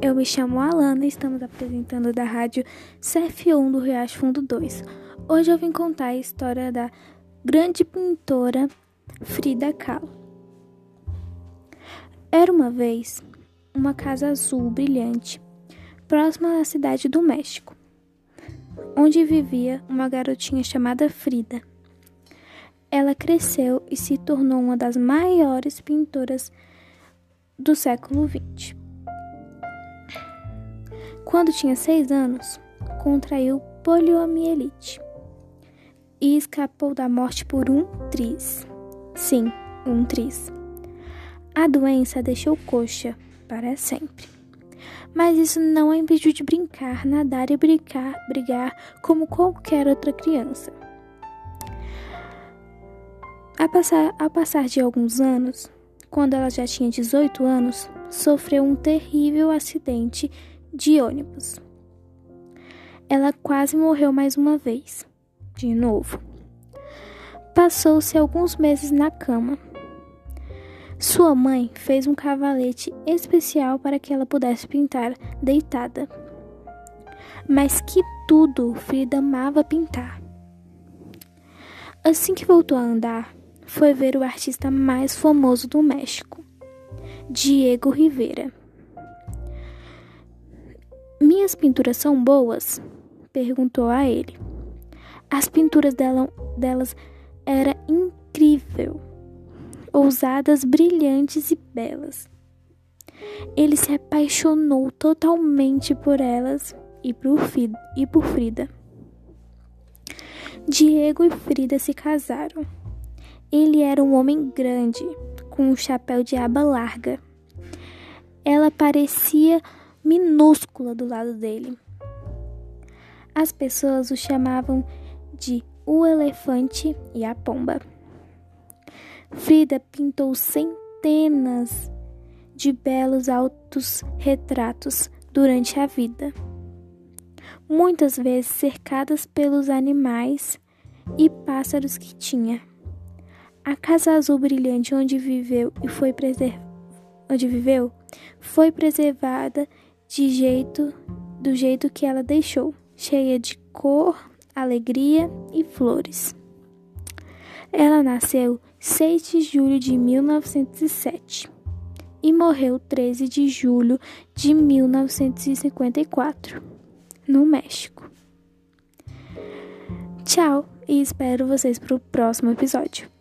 eu me chamo Alana e estamos apresentando da rádio CF1 do Riacho Fundo 2. Hoje eu vim contar a história da grande pintora Frida Kahlo. Era uma vez uma casa azul brilhante, próxima à cidade do México, onde vivia uma garotinha chamada Frida. Ela cresceu e se tornou uma das maiores pintoras do século XX. Quando tinha seis anos, contraiu poliomielite e escapou da morte por um tris. Sim, um tris. A doença deixou coxa para sempre. Mas isso não a impediu de brincar, nadar e brincar, brigar como qualquer outra criança. A passar, ao passar de alguns anos, quando ela já tinha 18 anos, sofreu um terrível acidente de ônibus. Ela quase morreu mais uma vez, de novo. Passou-se alguns meses na cama. Sua mãe fez um cavalete especial para que ela pudesse pintar deitada. Mas que tudo Frida amava pintar. Assim que voltou a andar, foi ver o artista mais famoso do México, Diego Rivera. Minhas pinturas são boas? perguntou a ele. As pinturas dela, delas eram incrível, ousadas, brilhantes e belas. Ele se apaixonou totalmente por elas e por, e por Frida. Diego e Frida se casaram. Ele era um homem grande, com um chapéu de aba larga. Ela parecia minúscula do lado dele. As pessoas o chamavam de o elefante e a pomba. Frida pintou centenas de belos altos retratos durante a vida, muitas vezes cercadas pelos animais e pássaros que tinha. A casa azul brilhante onde viveu e foi preser... onde viveu foi preservada de jeito do jeito que ela deixou, cheia de cor, alegria e flores. Ela nasceu 6 de julho de 1907 e morreu 13 de julho de 1954, no México. Tchau e espero vocês para o próximo episódio.